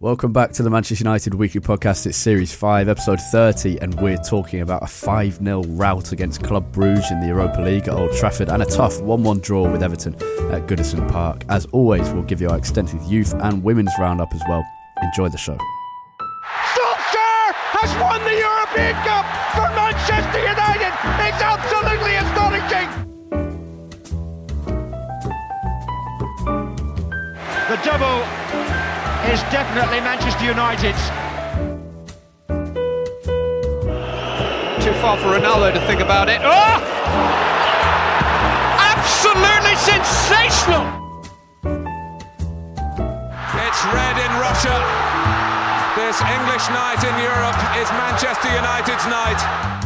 Welcome back to the Manchester United Weekly Podcast. It's Series 5, Episode 30, and we're talking about a 5 0 rout against Club Bruges in the Europa League at Old Trafford and a tough 1 1 draw with Everton at Goodison Park. As always, we'll give you our extensive youth and women's roundup as well. Enjoy the show. Solskjaer has won the European Cup for Manchester United. It's absolutely astonishing. The double is definitely Manchester United's. Too far for Ronaldo to think about it. Oh! Absolutely sensational! It's red in Russia. This English night in Europe is Manchester United's night.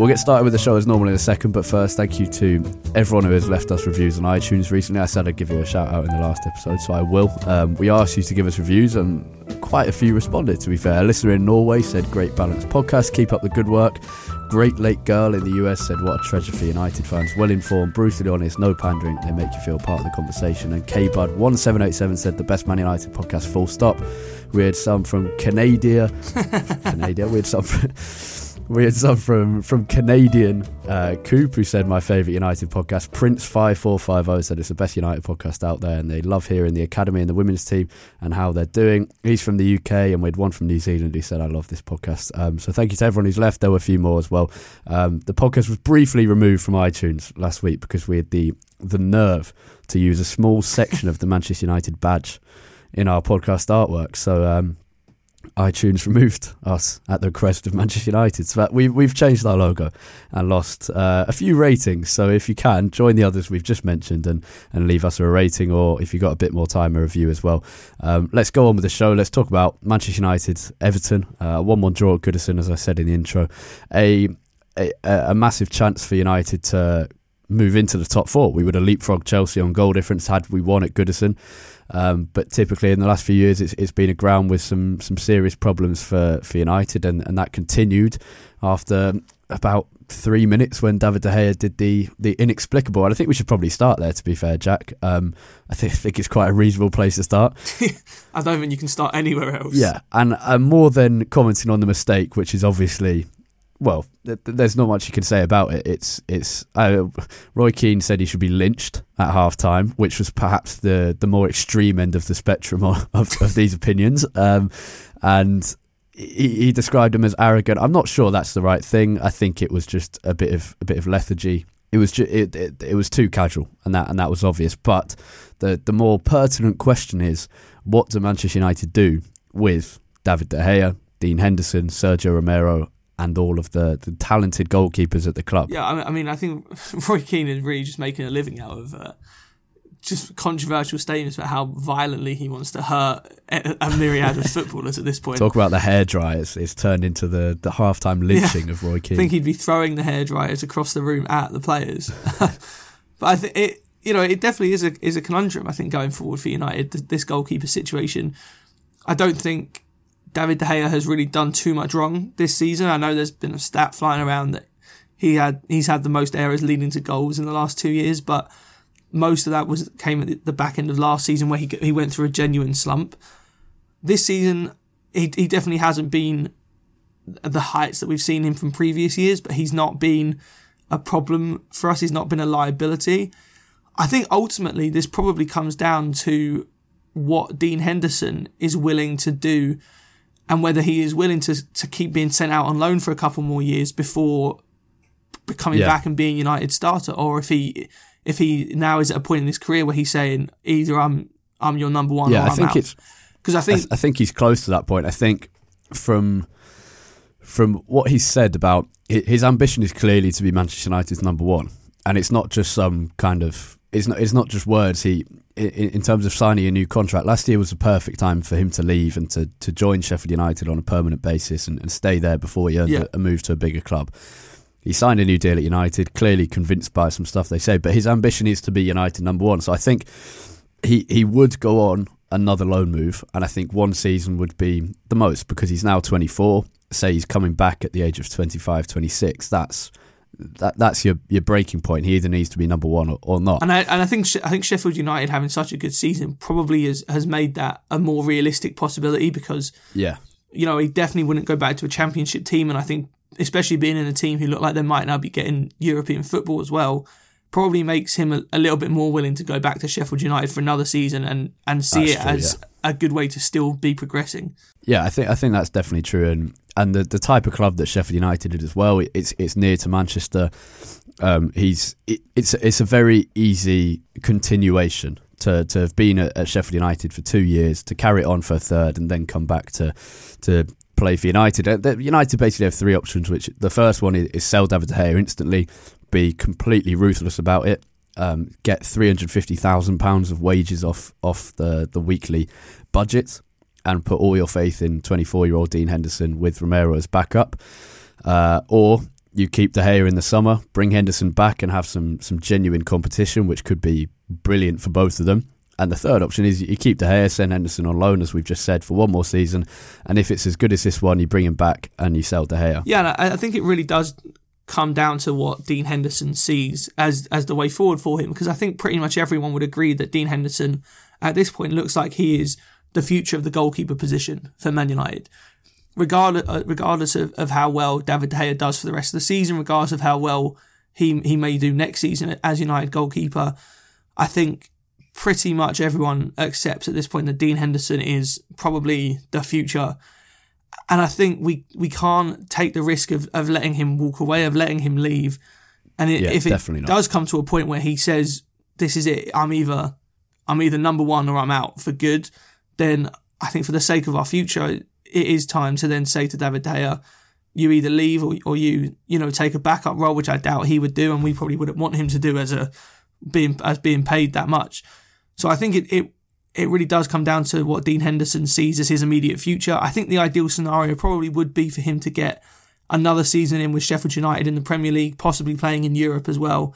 We'll get started with the show as normal in a second, but first, thank you to everyone who has left us reviews on iTunes recently. I said I'd give you a shout out in the last episode, so I will. Um, we asked you to give us reviews, and quite a few responded, to be fair. A listener in Norway said, Great balanced podcast, keep up the good work. Great Lake Girl in the US said, What a treasure for United fans. Well informed, brutally honest, no pandering. They make you feel part of the conversation. And K Bud 1787 said, The best Man United podcast, full stop. We had some from Canada. Canada. We had some from. We had some from from Canadian uh, Coop who said my favourite United podcast. Prince five four five zero said it's the best United podcast out there, and they love hearing the academy and the women's team and how they're doing. He's from the UK, and we had one from New Zealand who said I love this podcast. Um, so thank you to everyone who's left. There were a few more as well. Um, the podcast was briefly removed from iTunes last week because we had the the nerve to use a small section of the Manchester United badge in our podcast artwork. So um, iTunes removed us at the request of Manchester United. So we, we've changed our logo and lost uh, a few ratings. So if you can, join the others we've just mentioned and, and leave us a rating, or if you've got a bit more time, a review as well. Um, let's go on with the show. Let's talk about Manchester United, Everton, uh, 1 1 draw at Goodison, as I said in the intro. A, a, a massive chance for United to move into the top four. We would have leapfrogged Chelsea on goal difference had we won at Goodison. Um, but typically in the last few years, it's, it's been a ground with some some serious problems for, for United, and, and that continued after about three minutes when David De Gea did the the inexplicable. And I think we should probably start there. To be fair, Jack, um, I think, I think it's quite a reasonable place to start. I don't think you can start anywhere else. Yeah, and uh, more than commenting on the mistake, which is obviously well, th- there's not much you can say about it. It's it's uh, Roy Keane said he should be lynched at half time, which was perhaps the the more extreme end of the spectrum of, of, of these opinions. Um, and he, he, described him as arrogant. I'm not sure that's the right thing. I think it was just a bit of a bit of lethargy. It was ju- it, it, it was too casual, and that and that was obvious. But the the more pertinent question is, what do Manchester United do with David De Gea, Dean Henderson, Sergio Romero, and all of the, the talented goalkeepers at the club. Yeah, I mean, I think Roy Keane is really just making a living out of uh, just controversial statements about how violently he wants to hurt a myriad of footballers at this point. Talk about the hair dryers. It's turned into the, the halftime lynching yeah. of Roy Keane. I think he'd be throwing the hairdryers across the room at the players. but I think it, you know, it definitely is a is a conundrum. I think going forward for United, this goalkeeper situation. I don't think David De Gea has really done too much wrong this season. I know there's been a stat flying around that he had he's had the most errors leading to goals in the last two years, but most of that was came at the back end of last season where he he went through a genuine slump. This season, he he definitely hasn't been the heights that we've seen him from previous years, but he's not been a problem for us. He's not been a liability. I think ultimately this probably comes down to what Dean Henderson is willing to do and whether he is willing to to keep being sent out on loan for a couple more years before coming yeah. back and being United starter, or if he if he now is at a point in his career where he's saying either I'm I'm your number one. Yeah, I think it's because I think I, I think he's close to that point. I think from from what he's said about his ambition is clearly to be Manchester United's number one, and it's not just some kind of it's not it's not just words. He in, in terms of signing a new contract, last year was a perfect time for him to leave and to, to join Sheffield United on a permanent basis and, and stay there before he earned Yeah. a, a move to a bigger club. He signed a new deal at United, clearly convinced by some stuff they say, but his ambition is to be United number one. So I think he he would go on another loan move, and I think one season would be the most because he's now 24. Say he's coming back at the age of 25, 26. That's that that's your your breaking point. He either needs to be number one or, or not. And I and I think I think Sheffield United having such a good season probably has has made that a more realistic possibility because yeah, you know he definitely wouldn't go back to a championship team, and I think especially being in a team who look like they might now be getting European football as well. Probably makes him a, a little bit more willing to go back to Sheffield United for another season and, and see That's it true, as a good way to still be progressing. Yeah, I think I think that's definitely true, and and the, the type of club that Sheffield United is as well. It's it's near to Manchester. Um, he's it, it's it's a very easy continuation to to have been at, at Sheffield United for two years to carry it on for a third and then come back to to play for United. Uh, United basically have three options. Which the first one is, is sell David De Gea instantly, be completely ruthless about it. Um, get three hundred fifty thousand pounds of wages off off the, the weekly budget, and put all your faith in 24 year old Dean Henderson with Romero as backup. Uh, or you keep De Gea in the summer, bring Henderson back and have some, some genuine competition, which could be brilliant for both of them. And the third option is you keep De Gea, send Henderson on loan, as we've just said, for one more season. And if it's as good as this one, you bring him back and you sell De Gea. Yeah, I, think it really does come down to what Dean Henderson sees as as the way forward for him. Because I think pretty much everyone would agree that Dean Henderson at this point looks like he is the future of the goalkeeper position for Man United. Regardless, uh, regardless of, of how well David De Gea does for the rest of the season, regardless of how well he he may do next season as United goalkeeper, I think pretty much everyone accepts at this point that Dean Henderson is probably the future and I think we we can't take the risk of, of letting him walk away, of letting him leave. And it, Yeah, if it definitely does come to a point where he says, "This is it. I'm either I'm either number one or I'm out for good," then I think for the sake of our future, it is time to then say to David De Gea, "You either leave or, or you you know take a backup role," which I doubt he would do, and we probably wouldn't want him to do as a being as being paid that much. So I think it, it it really does come down to what Dean Henderson sees as his immediate future. I think the ideal scenario probably would be for him to get another season in with Sheffield United in the Premier League, possibly playing in Europe as well,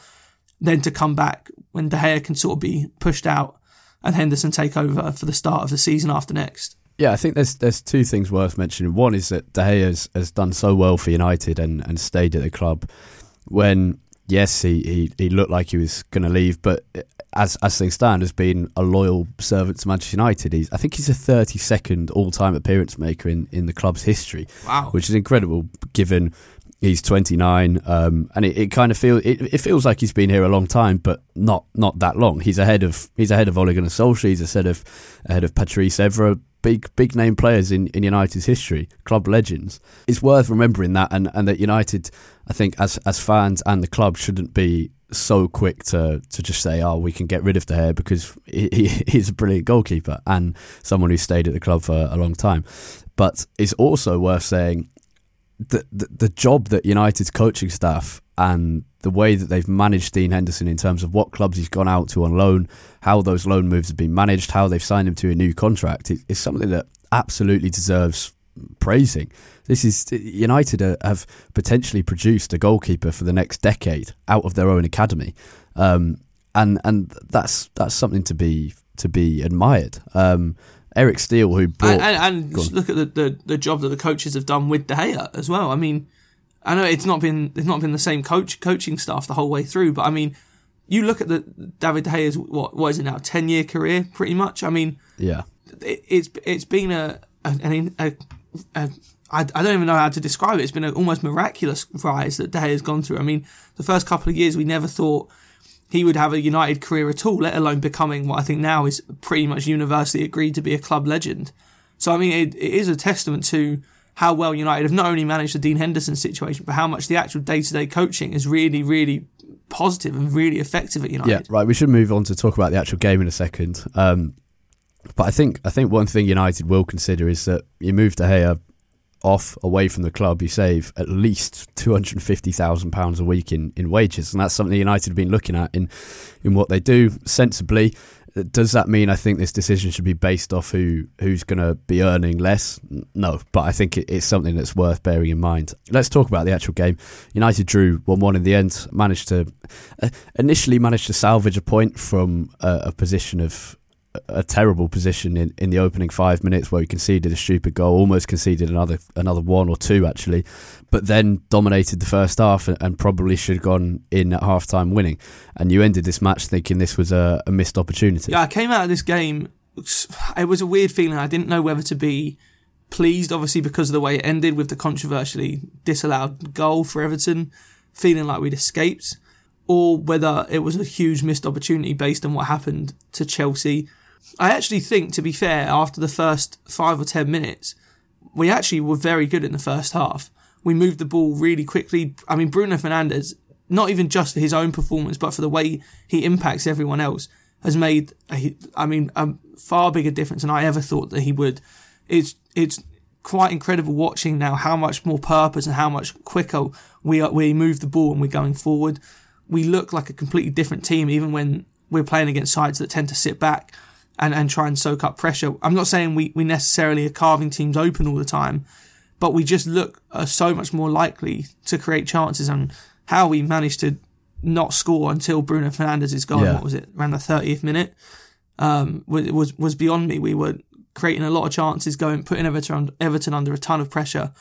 then to come back when De Gea can sort of be pushed out and Henderson take over for the start of the season after next. Yeah, I think there's there's two things worth mentioning. One is that De Gea has, has done so well for United and, and stayed at the club when yes he, he, he looked like he was going to leave, but as as things stand, has been a loyal servant to Manchester United. He's I think he's a 32nd all time appearance maker in, in the club's history, Wow. which is incredible given. He's 29, um, and it, it kind of feels it, it feels like he's been here a long time, but not not that long. He's ahead of he's ahead of Ole Gunnar Solskjaer. He's ahead of ahead of Patrice Evra, big big name players in, in United's history, club legends. It's worth remembering that, and, and that United, I think, as as fans and the club shouldn't be so quick to to just say, oh, we can get rid of De Gea because he, he's a brilliant goalkeeper and someone who stayed at the club for a long time. But it's also worth saying the, the job that United's coaching staff and the way that they've managed Dean Henderson in terms of what clubs he's gone out to on loan, how those loan moves have been managed, how they've signed him to a new contract, is, something that absolutely deserves praising. This is United have potentially produced a goalkeeper for the next decade out of their own academy, um, and and that's that's something to be to be admired. Um, Eric Steele, who brought and, and, and look at the, the, the job that the coaches have done with De Gea as well. I mean, I know it's not been it's not been the same coach coaching staff the whole way through, but I mean, you look at the David De Gea's what what is it now ten year career pretty much. I mean, yeah. it, it's it's been a a, a, a I, I don't even know how to describe it. It's been an almost miraculous rise that De Gea has gone through. I mean, the first couple of years we never thought he would have a United career at all, let alone becoming what I think now is pretty much universally agreed to be a club legend. So I mean, it, it is a testament to how well United have not only managed the Dean Henderson situation, but how much the actual day to day coaching is really, really positive and really effective at United. Yeah, right. We should move on to talk about the actual game in a second. Um, but I think I think one thing United will consider is that you move De Gea off away from the club, you save at least two hundred and fifty thousand pounds a week in, in wages, and that's something United have been looking at in in what they do sensibly. Does that mean I think this decision should be based off who who's going to be earning less? No, but I think it, it's something that's worth bearing in mind. Let's talk about the actual game. United drew one one in the end. Managed to uh, initially managed to salvage a point from a, a position of a terrible position in, in the opening five minutes where we conceded a stupid goal, almost conceded another another one or two actually, but then dominated the first half and, and probably should have gone in at half time winning. And you ended this match thinking this was a, a missed opportunity. Yeah, I came out of this game. It was a weird feeling. I didn't know whether to be pleased, obviously, because of the way it ended with the controversially disallowed goal for Everton, feeling like we'd escaped, or whether it was a huge missed opportunity based on what happened to Chelsea. I actually think, to be fair, after the first five or ten minutes, we actually were very good in the first half. We moved the ball really quickly. I mean, Bruno Fernandes, not even just for his own performance, but for the way he impacts everyone else, has made, a, I mean, a far bigger difference than I ever thought that he would. It's it's quite incredible watching now how much more purpose and how much quicker we are, we move the ball and we're going forward. We look like a completely different team, even when we're playing against sides that tend to sit back and, and try and soak up pressure. I'm not saying we, we necessarily are carving teams open all the time, but we just look uh, so much more likely to create chances and how we managed to not score until Bruno Fernandes' goal. Yeah. What was it? Around the 30th minute. Um, was, was beyond me. We were creating a lot of chances, going, putting Everton, Everton under a ton of pressure.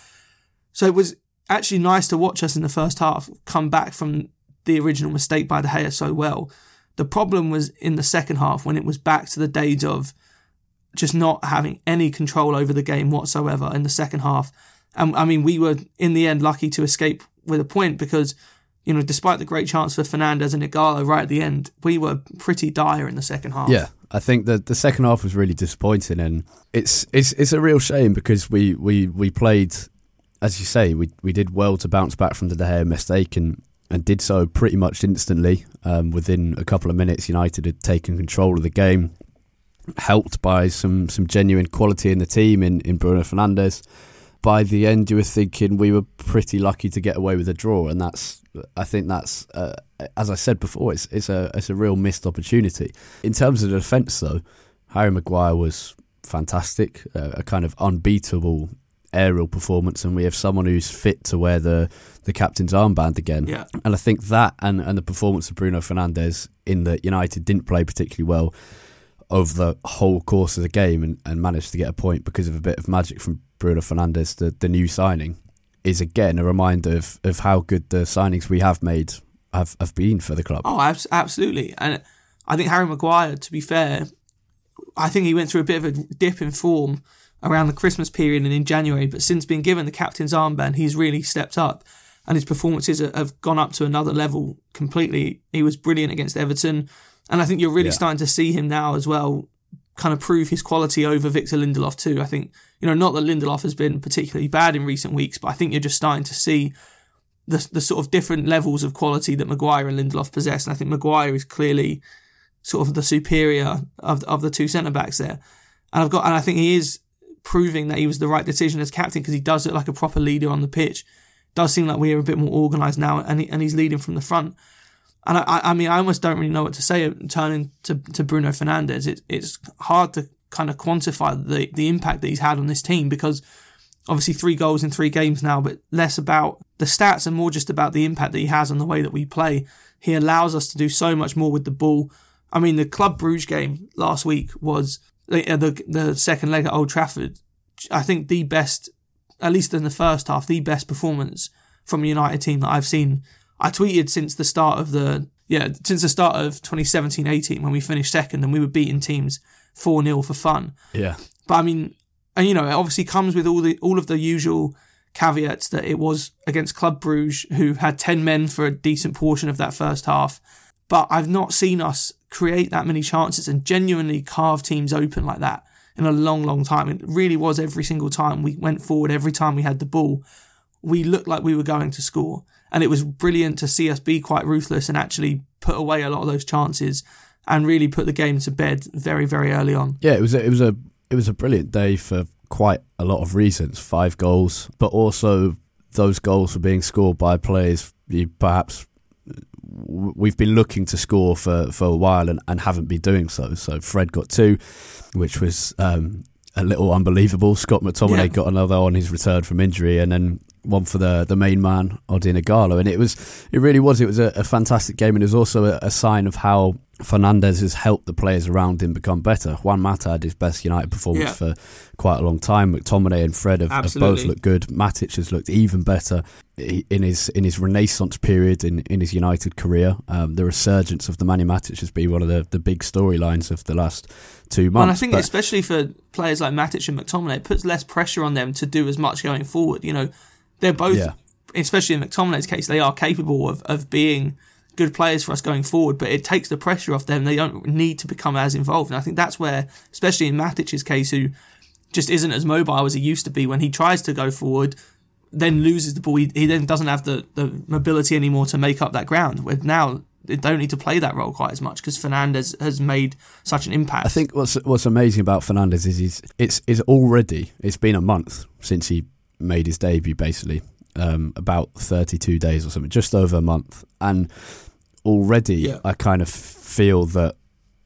So it was actually nice to watch us in the first half come back from the original mistake by De Gea so well the problem was in the second half when it was back to the days of just not having any control over the game whatsoever in the second half. And I mean, we were in the end lucky to escape with a point because, you know, despite the great chance for Fernandes and Ighalo right at the end, we were pretty dire in the second half. Yeah, I think that the second half was really disappointing, and it's it's it's a real shame because we we we played, as you say, we we did well to bounce back from the De Gea mistake and and did so pretty much instantly. Um, within a couple of minutes, United had taken control of the game, helped by some some genuine quality in the team in, in Bruno Fernandes. By the end, you were thinking we were pretty lucky to get away with a draw, and that's I think that's uh, as I said before, it's it's a it's a real missed opportunity. In terms of the defence, though, Harry Maguire was fantastic, uh, a kind of unbeatable aerial performance, and we have someone who's fit to wear the the captain's armband again. Yeah. And I think that and, and the performance of Bruno Fernandes in that United didn't play particularly well over the whole course of the game and, and managed to get a point because of a bit of magic from Bruno Fernandes, the, the new signing, is again a reminder of, of how good the signings we have made have, have been for the club. Oh, absolutely. And I think Harry Maguire, to be fair, I think he went through a bit of a dip in form around the Christmas period and in January, but since being given the captain's armband, he's really stepped up and his performances have gone up to another level completely. He was brilliant against Everton, and I think you're really yeah. starting to see him now as well, kind of prove his quality over Victor Lindelof too. I think you know not that Lindelof has been particularly bad in recent weeks, but I think you're just starting to see the the sort of different levels of quality that Maguire and Lindelof possess, and I think Maguire is clearly sort of the superior of of the two centre backs there. And I've got, and I think he is proving that he was the right decision as captain because he does look like a proper leader on the pitch does seem like we are a bit more organised now, and he, and he's leading from the front. And I, I mean, I almost don't really know what to say turning to, to Bruno Fernandes. It, it's hard to kind of quantify the, the impact that he's had on this team because obviously three goals in three games now, but less about the stats and more just about the impact that he has on the way that we play. He allows us to do so much more with the ball. I mean, the Club Bruges game last week was the, uh, the, the second leg at Old Trafford. I think the best at least in the first half, the best performance from a United team that I've seen. I tweeted since the start of the yeah since the start of 2017-18 when we finished second and we were beating teams four 0 for fun. Yeah, but I mean, and you know, it obviously comes with all the all of the usual caveats that it was against Club Bruges, who had ten men for a decent portion of that first half. But I've not seen us create that many chances and genuinely carve teams open like that in a long, long time. It really was every single time we went forward, every time we had the ball, we looked like we were going to score. And it was brilliant to see us be quite ruthless and actually put away a lot of those chances and really put the game to bed very, very early on. Yeah, it was a, it was a it was a brilliant day for quite a lot of reasons. Five goals, but also those goals were being scored by players you perhaps we've been looking to score for, for a while and, and haven't been doing so. So Fred got two, which was um, a little unbelievable. Scott McTominay yeah. got another on his return from injury, and then one for the the main man Odion Ighalo. And it was it really was it was a, a fantastic game, and it was also a, a sign of how Fernandes has helped the players around him become better. Juan Mata had his best United performance yeah. for quite a long time. McTominay and Fred have, have, both looked good. Matic has looked even better in his in his renaissance period in, in his United career. Um, the resurgence of the Manny Matic has been one of the, the big storylines of the last two months. And I think but, especially for players like Matic and McTominay, it puts less pressure on them to do as much going forward. You know, they're both, yeah. especially in McTominay's case, they are capable of, of being good players for us going forward, but it takes the pressure off them. They don't need to become as involved. And I think that's where, especially in Matic's case, who just isn't as mobile as he used to be when he tries to go forward, then loses the ball. He, he then doesn't have the, the mobility anymore to make up that ground. With now, they don't need to play that role quite as much because Fernandes has made such an impact. I think what's what's amazing about Fernandes is he's it's is already it's been a month since he made his debut basically um, about 32 days or something just over a month and already yeah. I kind of feel that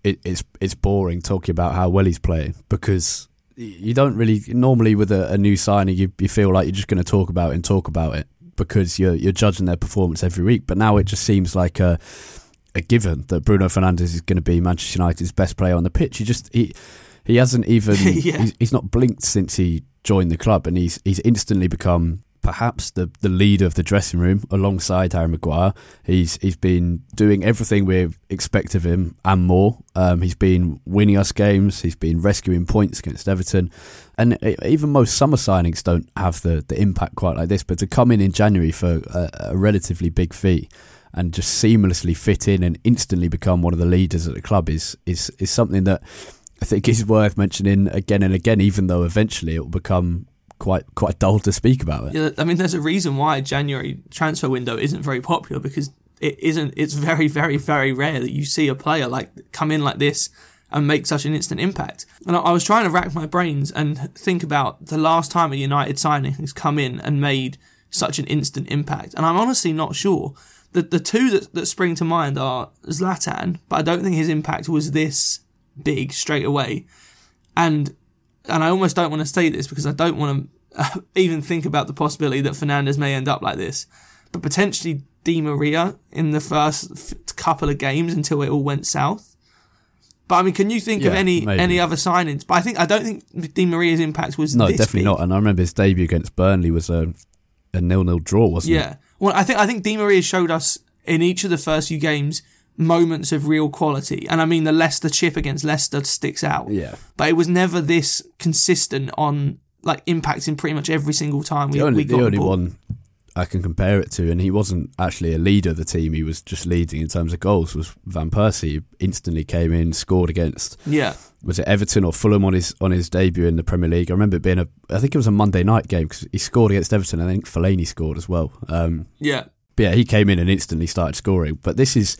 it, it's it's boring talking about how well he's playing because you don't really normally with a, a new signing you, you feel like you're just going to talk about it and talk about it because you're you're judging their performance every week but now it just seems like a a given that Bruno Fernandes is going to be Manchester United's best player on the pitch he just he he hasn't even yeah. he's, he's not blinked since he joined the club and he's he's instantly become perhaps the, the leader of the dressing room alongside Harry Maguire. He's he's been doing everything we expect of him and more. Um, he's been winning us games. He's been rescuing points against Everton, and even most summer signings don't have the, the impact quite like this. But to come in in January for a, a relatively big fee and just seamlessly fit in and instantly become one of the leaders at the club is is is something that. I think is worth mentioning again and again, even though eventually it will become quite quite dull to speak about it. Yeah, I mean, there's a reason why January transfer window isn't very popular because it isn't. It's very, very, very rare that you see a player like come in like this and make such an instant impact. And I, I was trying to rack my brains and think about the last time a United signing has come in and made such an instant impact, and I'm honestly not sure. The the two that, that spring to mind are Zlatan, but I don't think his impact was this big straight away. And and I almost don't want to say this because I don't want to even think about the possibility that Fernandes may end up like this, but potentially Di Maria in the first f- couple of games until it all went south. But I mean, can you think yeah, of any maybe. any other signings? But I think I don't think Di Maria's impact was no, definitely big. not. And I remember his debut against Burnley was a a nil nil draw, wasn't yeah. it? Yeah. Well, I think I think Di Maria showed us in each of the first few games moments of real quality. And I mean, the Leicester chip against Leicester sticks out. Yeah. But it was never this consistent on like impacting pretty much every single time we, the only, we got the only one I can compare it to, and he wasn't actually a leader of the team. He was just leading in terms of goals. Was Van Persie he instantly came in, scored against? Yeah, was it Everton or Fulham on his on his debut in the Premier League? I remember it being a, I think it was a Monday night game because he scored against Everton. I think Fellaini scored as well. Um, yeah, yeah, he came in and instantly started scoring. But this is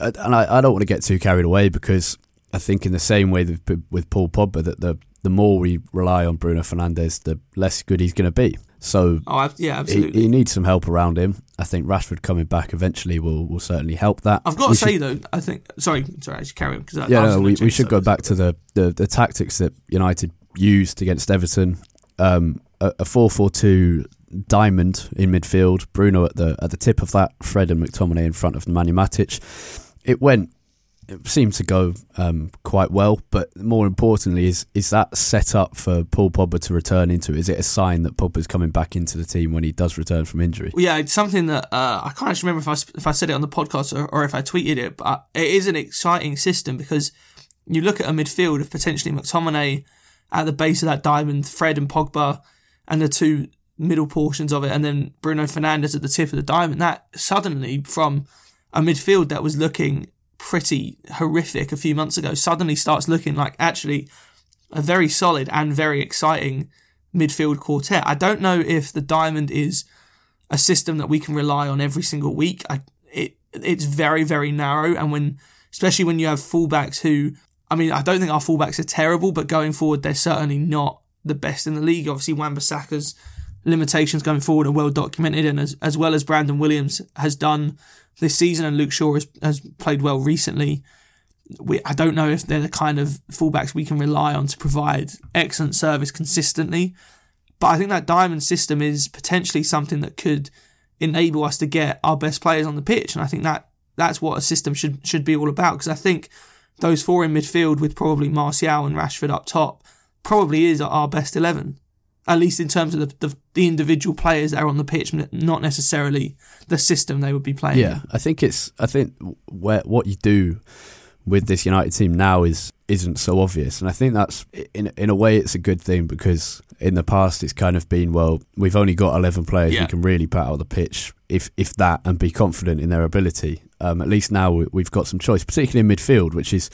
and I, I don't want to get too carried away because I think in the same way with, with Paul Pogba that the the more we rely on Bruno Fernandes, the less good he's going to be. So oh, yeah, absolutely. He, he, needs some help around him. I think Rashford coming back eventually will, will certainly help that. I've got we to should, say though, I think sorry, sorry, I should carry on because yeah, no, we, we should go back to the, the, the tactics that United used against Everton. Um, a four four two diamond in midfield, Bruno at the at the tip of that, Fred and McTominay in front of Nemanja Matic. It went it seemed to go um, quite well, but more importantly, is is that set up for Paul Pogba to return into? Is it a sign that Pogba's coming back into the team when he does return from injury? Well, yeah, it's something that uh, I can't actually remember if I if I said it on the podcast or, or if I tweeted it, but it is an exciting system because you look at a midfield of potentially McTominay at the base of that diamond, Fred and Pogba, and the two middle portions of it, and then Bruno Fernandes at the tip of the diamond. That suddenly, from a midfield that was looking pretty horrific a few months ago, suddenly starts looking like actually a very solid and very exciting midfield quartet. I don't know if the diamond is a system that we can rely on every single week. I, it it's very very narrow, and when especially when you have fullbacks who, I mean, I don't think our fullbacks are terrible, but going forward they're certainly not the best in the league. Obviously, Wan-Bissaka's limitations going forward are well documented, and as as well as Brandon Williams has done this season, and Luke Shaw has, has played well recently. We, I don't know if they're the kind of fullbacks we can rely on to provide excellent service consistently. But I think that diamond system is potentially something that could enable us to get our best players on the pitch, and I think that that's what a system should should be all about. Because I think those four in midfield with probably Martial and Rashford up top probably is our best eleven, at least in terms of the, the, the individual players that are on the pitch, not necessarily the system they would be playing. Yeah, I think it's I think where what you do with this United team now is isn't so obvious, and I think that's in in a way it's a good thing because in the past it's kind of been well we've only got 11 players yeah. who can really put out the pitch if if that and be confident in their ability um, at least now we've got some choice particularly in midfield which is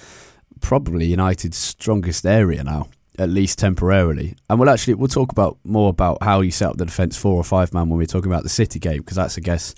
probably United's strongest area now at least temporarily and we'll actually we'll talk about more about how you set up the defence four or five man when we're talking about the City game because that's I guess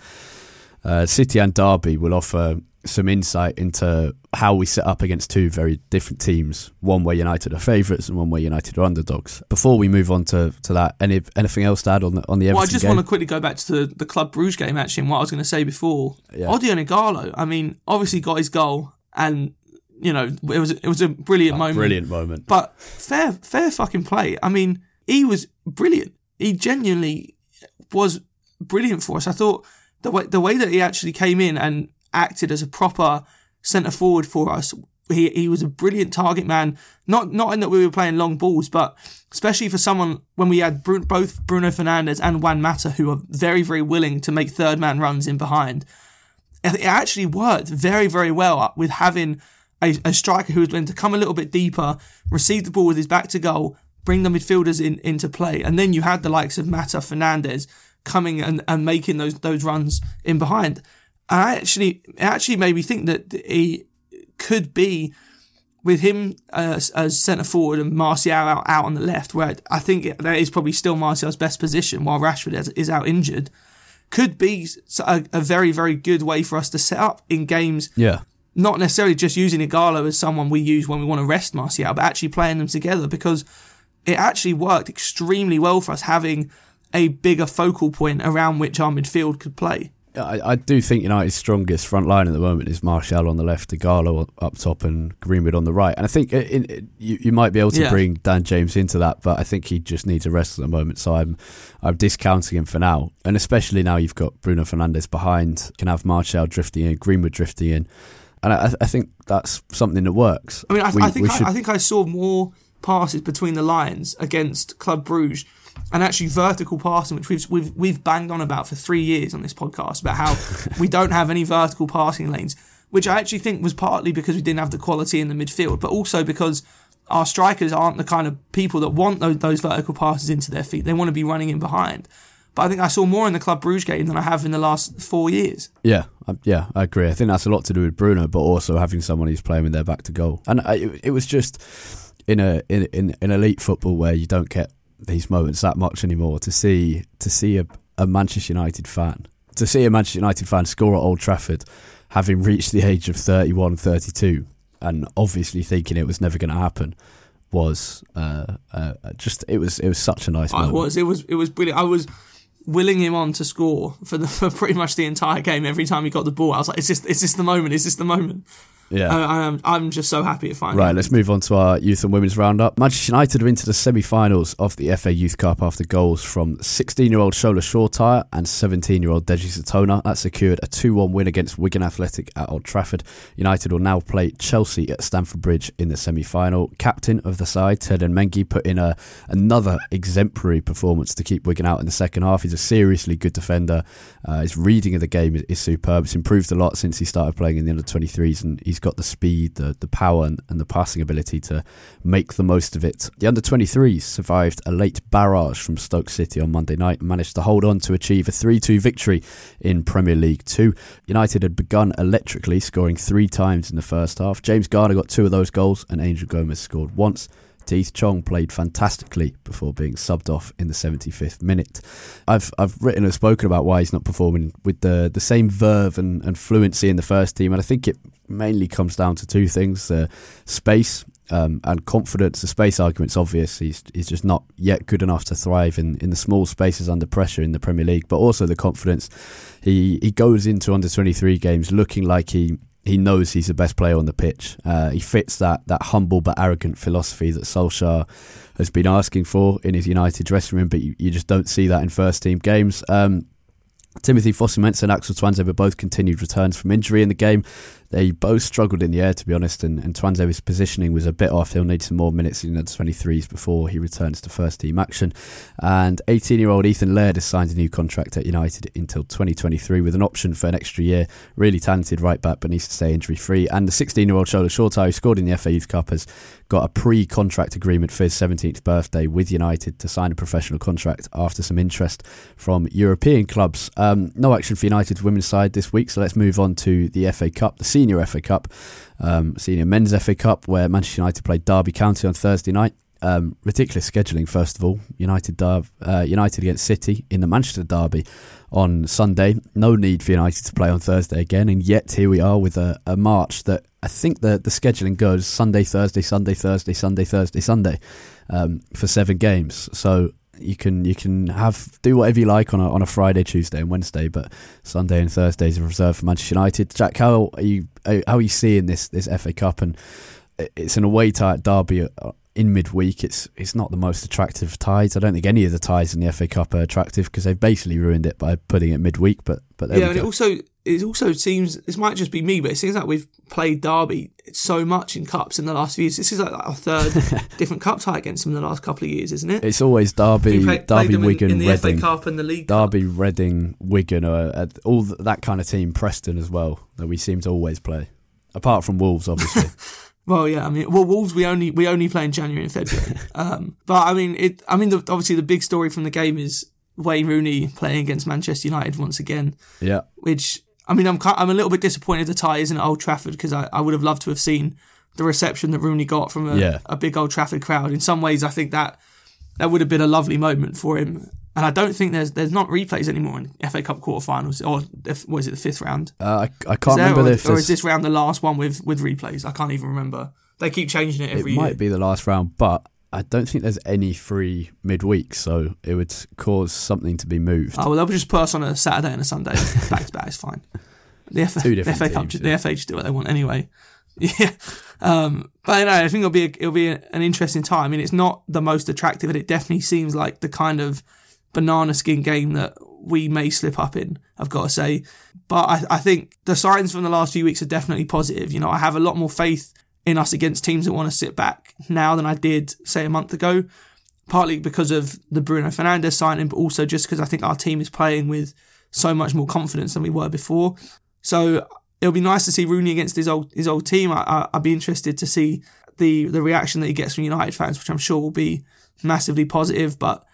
uh, City and Derby will offer some insight into how we set up against two very different teams. One where United are favourites and one where United are underdogs. Before we move on to, to that, any anything else to add on the on the Everton Well, I just game? want to quickly go back to the, the Club Bruges game actually, and what I was going to say before. Yeah. Odion Ighalo, I mean, obviously got his goal, and you know it was it was a brilliant a moment. Brilliant moment. But fair fair fucking play. I mean, he was brilliant. He genuinely was brilliant for us. I thought the way the way that he actually came in and acted as a proper centre forward for us. He he was a brilliant target man. Not not in that we were playing long balls, but especially for someone when we had both Bruno Fernandes and Juan Mata, who are very very willing to make third man runs in behind. It actually worked very very well with having a, a striker who was willing to come a little bit deeper, receive the ball with his back to goal, bring the midfielders in into play, and then you had the likes of Mata Fernandes coming and, and making those those runs in behind. I actually it actually made me think that he could be with him as, as centre forward and Martial out, out on the left, where I think that is probably still Martial's best position while Rashford is, is out injured, could be a, a, very, very good way for us to set up in games. Yeah. Not necessarily just using Ighalo as someone we use when we want to rest Martial, but actually playing them together because it actually worked extremely well for us having a bigger focal point around which our midfield could play. I, I, do think United's strongest front line at the moment is Martial on the left, Ighalo up top, and Greenwood on the right. And I think uh, in, in, you, you might be able to yeah. bring Dan James into that, but I think he just needs a rest at the moment. So I'm I'm discounting him for now, and especially now you've got Bruno Fernandes behind, can have Martial drifting in, Greenwood drifting in, and I, I think that's something that works. I mean, I, we, I think I, I think I saw more passes between the lines against Club Bruges and actually vertical passing, which we've we've we've banged on about for three years on this podcast about how we don't have any vertical passing lanes, which I actually think was partly because we didn't have the quality in the midfield, but also because our strikers aren't the kind of people that want those, those vertical passes into their feet. They want to be running in behind. But I think I saw more in the Club Bruges game than I have in the last four years. Yeah, yeah, I agree. I think that's a lot to do with Bruno, but also having someone who's playing with their back to goal. And I, it, it was just in a in, in in elite football where you don't get these moments that much anymore. To see to see a, a Manchester United fan, to see a Manchester United fan score at Old Trafford, having reached the age of 31, 32, and obviously thinking it was never going to happen, was uh, uh, just it was it was such a nice. Moment. It was it was it was brilliant. I was willing him on to score for the for pretty much the entire game. Every time he got the ball, I was like, "Is this is this the moment? Is this the moment?" Yeah, I, am I'm just so happy to find. Right, let's move on to our youth and women's roundup. Manchester United are into the semi-finals of the FA Youth Cup after goals from 16-year-old Shola Shoretire and 17-year-old Deji Satona. That secured a 2-1 win against Wigan Athletic at Old Trafford. United will now play Chelsea at Stamford Bridge in the semi-final. Captain of the side, Teden Mengi, put in a another exemplary performance to keep Wigan out in the second half. He's a seriously good defender. Uh, his reading of the game is, is superb. It's improved a lot since he started playing in the under 23s, and he's got the speed, the, the power, and, the passing ability to make the most of it. The under 23s survived a late barrage from Stoke City on Monday night and managed to hold on to achieve a 3 2 victory in Premier League 2. United had begun electrically, scoring three times in the first half. James Garner got two of those goals, and Angel Gomes scored once. Tahith Chong played fantastically before being subbed off in the 75th minute. I've I've written and spoken about why he's not performing with the, the same verve and, and fluency in the first team, and I think it mainly comes down to two things: uh, space Um, and confidence, the space argument's obvious. He's he's just not yet good enough to thrive in, in the small spaces under pressure in the Premier League. But also the confidence, he he goes into under twenty three games looking like he he knows he's the best player on the pitch. Uh, he fits that that humble but arrogant philosophy that Solskjaer has been asking for in his United dressing room, but you, you just don't see that in first team games. Um, Timothy Fosu-Mensah and Axel Tuanzebe both continued returns from injury in the game. They both struggled in the air, to be honest, and, and Tuanzebe's positioning was a bit off. He'll need some more minutes in the 23s before he returns to first team action. And 18 year old Ethan Laird has signed a new contract at United until 2023 with an option for an extra year. Really talented right back, but needs to stay injury free. And the 16 year old Shola Shoretire, who scored in the FA Youth Cup, has got a pre contract agreement for his 17th birthday with United to sign a professional contract after some interest from European clubs. Um, no action for United's women's side this week, so let's move on to the FA Cup. The senior FA Cup, um, senior men's FA Cup, where Manchester United played Derby County on Thursday night. Um, ridiculous scheduling, first of all. United uh, United against City in the Manchester Derby on Sunday. No need for United to play on Thursday again, and yet here we are with a, a March that I think the the scheduling goes Sunday, Thursday, Sunday, Thursday, Sunday, Thursday, Sunday um, for seven games. So you can you can have do whatever you like on a on a Friday, Tuesday, and Wednesday, but Sunday and Thursdays are reserved for Manchester United. Jack, how are you how are you seeing this this FA Cup? And it's an away tie at Derby uh, in midweek. It's it's not the most attractive ties. I don't think any of the ties in the FA Cup are attractive because they've basically ruined it by putting it midweek. But but yeah, and it also it also seems this might just be me, but it seems like we've played Derby so much in cups in the last few years. This is like our third different cup tie against them in the last couple of years, isn't it? It's always Derby, play, Derby, Wigan, in, in Reading, Cup and the League. Derby, Cup. Reading, Wigan, or uh, all that kind of team. Preston as well that we seem to always play, apart from Wolves, obviously. Well, yeah, I mean, well, Wolves we only we only play in January and February. um, but I mean, it. I mean, the, obviously the big story from the game is Wayne Rooney playing against Manchester United once again. Yeah. Which I mean, I'm I'm a little bit disappointed the tie isn't at Old Trafford because I, I would have loved to have seen the reception that Rooney got from a, yeah. a big Old Trafford crowd. In some ways, I think that that would have been a lovely moment for him. And I don't think there's there's not replays anymore in FA Cup quarterfinals or was it the fifth round? Uh, I, I can't remember or, if or is this round the last one with with replays? I can't even remember. They keep changing it every it year. might be the last round, but I don't think there's any free midweek, so it would cause something to be moved. Oh well, they'll just put us on a Saturday and a Sunday back to back. It's fine. The FA, Two the different FA Cup, teams, the yeah. FA just do what they want anyway. Yeah, um, but you know, I think it'll be a, it'll be a, an interesting time. I mean, it's not the most attractive, but it definitely seems like the kind of banana skin game that we may slip up in. I've got to say, but I, I think the signs from the last few weeks are definitely positive. You know, I have a lot more faith in us against teams that want to sit back now than I did say a month ago. Partly because of the Bruno Fernandes signing, but also just because I think our team is playing with so much more confidence than we were before. So it'll be nice to see Rooney against his old his old team. I, I'd be interested to see the the reaction that he gets from United fans, which I'm sure will be massively positive. But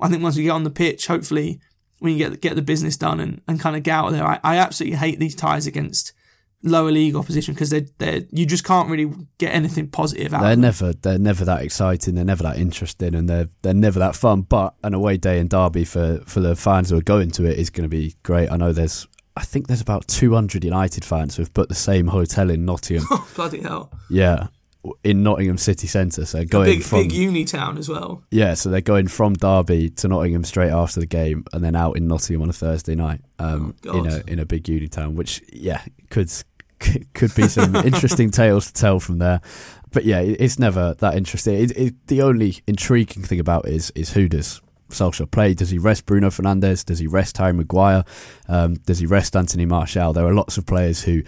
I think once we get on the pitch, hopefully we can get get the business done and, and kind of get out of there. I, I absolutely hate these ties against lower league opposition because they they you just can't really get anything positive out. They're of them. never they're never that exciting. They're never that interesting, and they're they're never that fun. But an away day in Derby for for the fans who are going to it is going to be great. I know there's I think there's about 200 United fans who have put the same hotel in Nottingham. Bloody hell! yeah, in Nottingham city centre. So going Big from big uni town as well. yeah, so they're going from Derby to Nottingham straight after the game, and then out in Nottingham on a Thursday night um, Oh, in a in a big uni town, which yeah could could be some interesting tales to tell from there. But yeah, it- it's never that interesting. It, it, the only intriguing thing about it is is who does Solskjaer play? Does he rest Bruno Fernandes? Does he rest Harry Maguire? Um, does he rest Anthony Martial? There are lots of players who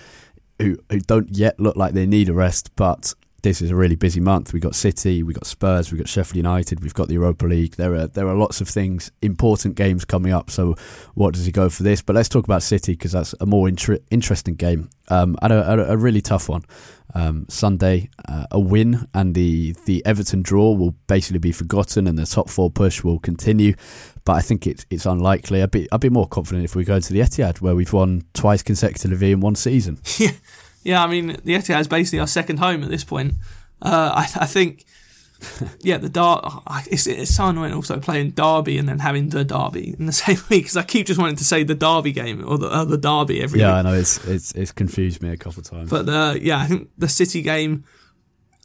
who who don't yet look like they need a rest, but this is a really busy month. We've got City, we've got Spurs, we've got Sheffield United, we've got the Europa League. There are there are lots of things, important games coming up. So, what does he go for this? But let's talk about City because that's a more inter- interesting game um, and a, a, a really tough one. Um, Sunday, uh, a win and the the Everton draw will basically be forgotten, and the top four push will continue. But I think it's it's unlikely. I'd be I'd be more confident if we go to the Etihad, where we've won twice consecutively in one season. Yeah. I mean, the Etihad is basically our second home at this point. Uh, I, I think, yeah, the Dar. It's, it's so annoying also playing Derby and then having the Derby in the same week because I keep just wanting to say the Derby game or the, uh, the Derby every Yeah, week. I know it's it's it's confused me a couple of times. But uh, yeah, I think the City game.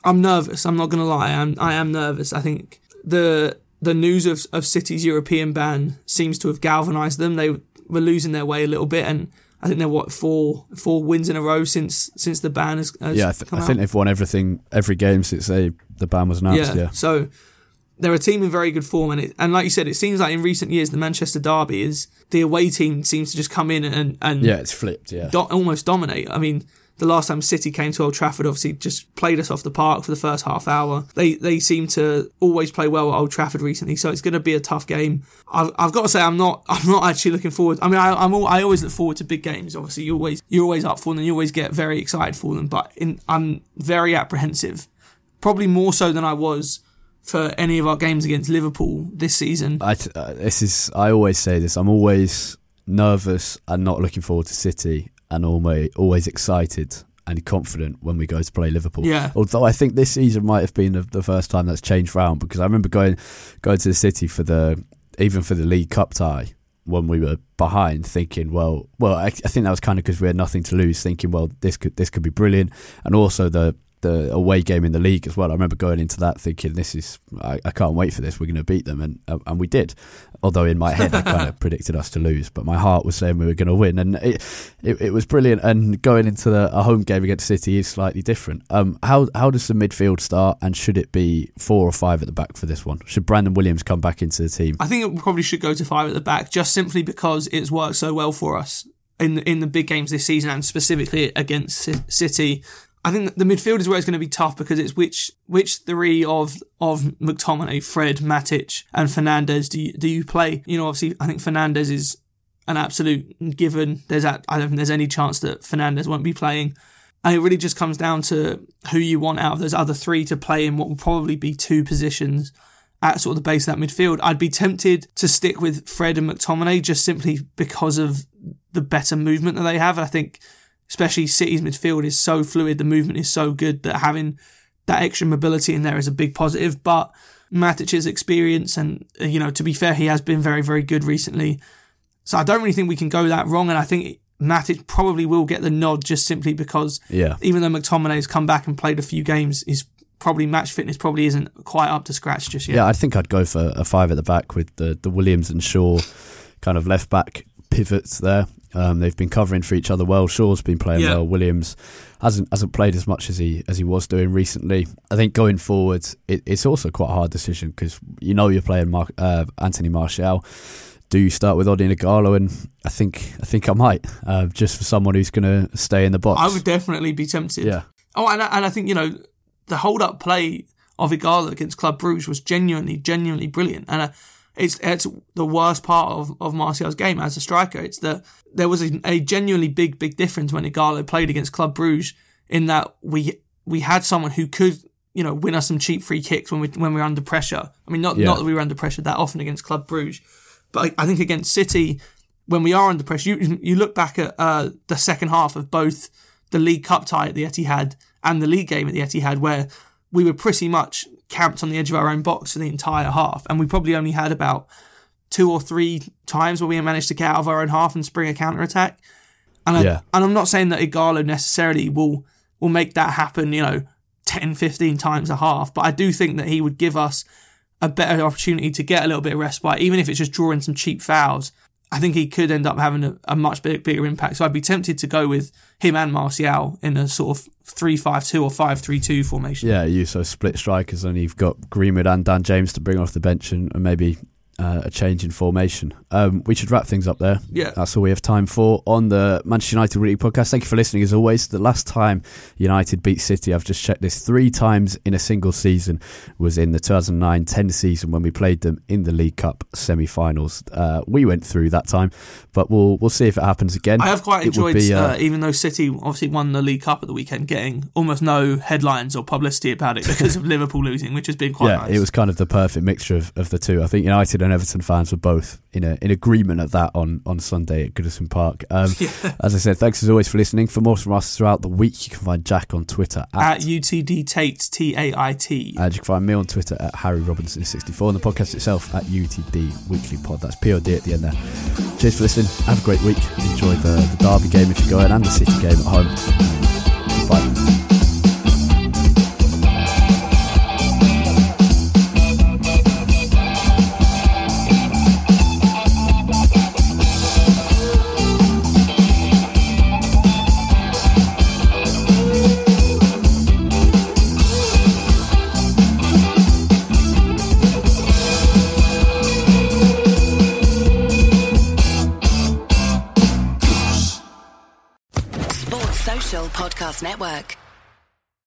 I'm nervous. I'm not going to lie. I'm I am nervous. I think the the news of of City's European ban seems to have galvanised them. They were losing their way a little bit, and I think they're what four four wins in a row since since the ban has, has yeah, I, th- I think they've won everything, every game since they the ban was announced. Yeah, So they're a team in very good form, and it, and like you said, it seems like in recent years the Manchester derby is the away team seems to just come in and and yeah, it's flipped. Yeah, do- almost dominate. I mean, the last time City came to Old Trafford, obviously just played us off the park for the first half hour. They they seem to always play well at Old Trafford recently, so it's going to be a tough game. I've, I've got to say, I'm not I'm not actually looking forward. I mean, I, I'm all, I always look forward to big games. Obviously, you always you're always up for them, you always get very excited for them. But in, I'm very apprehensive, probably more so than I was for any of our games against Liverpool this season. I uh, this is I always say this. I'm always nervous and not looking forward to City, and always always excited and confident when we go to play Liverpool. Yeah. Although I think this season might have been the, the first time that's changed round because I remember going going to the City for the even for the League Cup tie when we were behind, thinking, well, well, I, I think that was kind of because we had nothing to lose, thinking, well, this could this could be brilliant, and also the the away game in the league as well. I remember going into that thinking, this is I, I can't wait for this. We're going to beat them, and uh, and we did. Although in my head I kind of predicted us to lose, but my heart was saying we were going to win, and it, it it was brilliant. And going into the a home game against City is slightly different. Um, how how does the midfield start, and should it be four or five at the back for this one? Should Brandon Williams come back into the team? I think it probably should go to five at the back, just simply because it's worked so well for us in the, in the big games this season, and specifically against Ci- City. I think the midfield is where it's going to be tough because it's which which three of of McTominay, Fred, Matic, and Fernandes do you, do you play? You know, obviously, I think Fernandes is an absolute given. There's at, I don't think there's any chance that Fernandes won't be playing. And it really just comes down to who you want out of those other three to play in what will probably be two positions at sort of the base of that midfield. I'd be tempted to stick with Fred and McTominay just simply because of the better movement that they have. I think, especially City's midfield is so fluid, the movement is so good that having that extra mobility in there is a big positive. But Matic's experience, and you know, to be fair, he has been very, very good recently. So I don't really think we can go that wrong, and I think Matic probably will get the nod just simply because Yeah. even though McTominay has come back and played a few games, his probably match fitness probably isn't quite up to scratch just yet. Yeah, I think I'd go for a five at the back with the, the Williams and Shaw kind of left back pivots there. Um, they've been covering for each other well. Shaw's been playing Yeah. well. Williams hasn't hasn't played as much as he as he was doing recently. I think going forward, it, it's also quite a hard decision because you know you're playing Mar- uh, Anthony Martial. Do you start with Odion Ighalo? And I think I think I might uh, just for someone who's going to stay in the box. I would definitely be tempted. Yeah. Oh, and I, and I think you know the hold up play of Ighalo against Club Bruges was genuinely, genuinely brilliant, and uh, it's it's the worst part of, of Martial's game as a striker. It's the there was a, a genuinely big, big difference when Ighalo played against Club Bruges in that we we had someone who could you know win us some cheap free kicks when we when we were under pressure. I mean, not Yeah. not that we were under pressure that often against Club Bruges, but I, I think against City when we are under pressure, you you look back at uh, the second half of both the League Cup tie at the Etihad and the league game at the Etihad, where we were pretty much camped on the edge of our own box for the entire half, and we probably only had about two or three times where we managed to get out of our own half and spring a counter attack. And, I, Yeah. and I'm not saying that Ighalo necessarily will will make that happen, you know, 10, 15 times a half, but I do think that he would give us a better opportunity to get a little bit of respite, even if it's just drawing some cheap fouls. I think he could end up having a, a much big, bigger impact. So I'd be tempted to go with him and Martial in a sort of 3-5-2 or 5-3-2 formation. Yeah, you so split strikers, and you've got Greenwood and Dan James to bring off the bench, and, and maybe uh, a change in formation. Um, we should wrap things up there. Yeah. That's all we have time for on the Manchester United Weekly podcast. Thank you for listening. As always, the last time United beat City, I've just checked this three times in a single season, was in the 2009-10 season when we played them in the League Cup semi-finals. Uh, we went through that time, but we'll we'll see if it happens again. I have quite It enjoyed, be, uh, uh, even though City obviously won the League Cup at the weekend, getting almost no headlines or publicity about it because of Liverpool losing, which has been quite yeah, nice. it was kind of the perfect mixture of, of the two. I think United and Everton fans were both in a, in agreement at that on, on Sunday at Goodison Park. Um, As I said, thanks as always for listening. For more from us throughout the week, you can find Jack on Twitter at at, UTD Tate T A I T. and you can find me on Twitter at Harry Robinson64 and the podcast itself at UTD Weekly Pod. That's POD at the end there. Cheers for listening. Have a great week. Enjoy the, the Derby game if you're going and the City game at home. Bye. Network.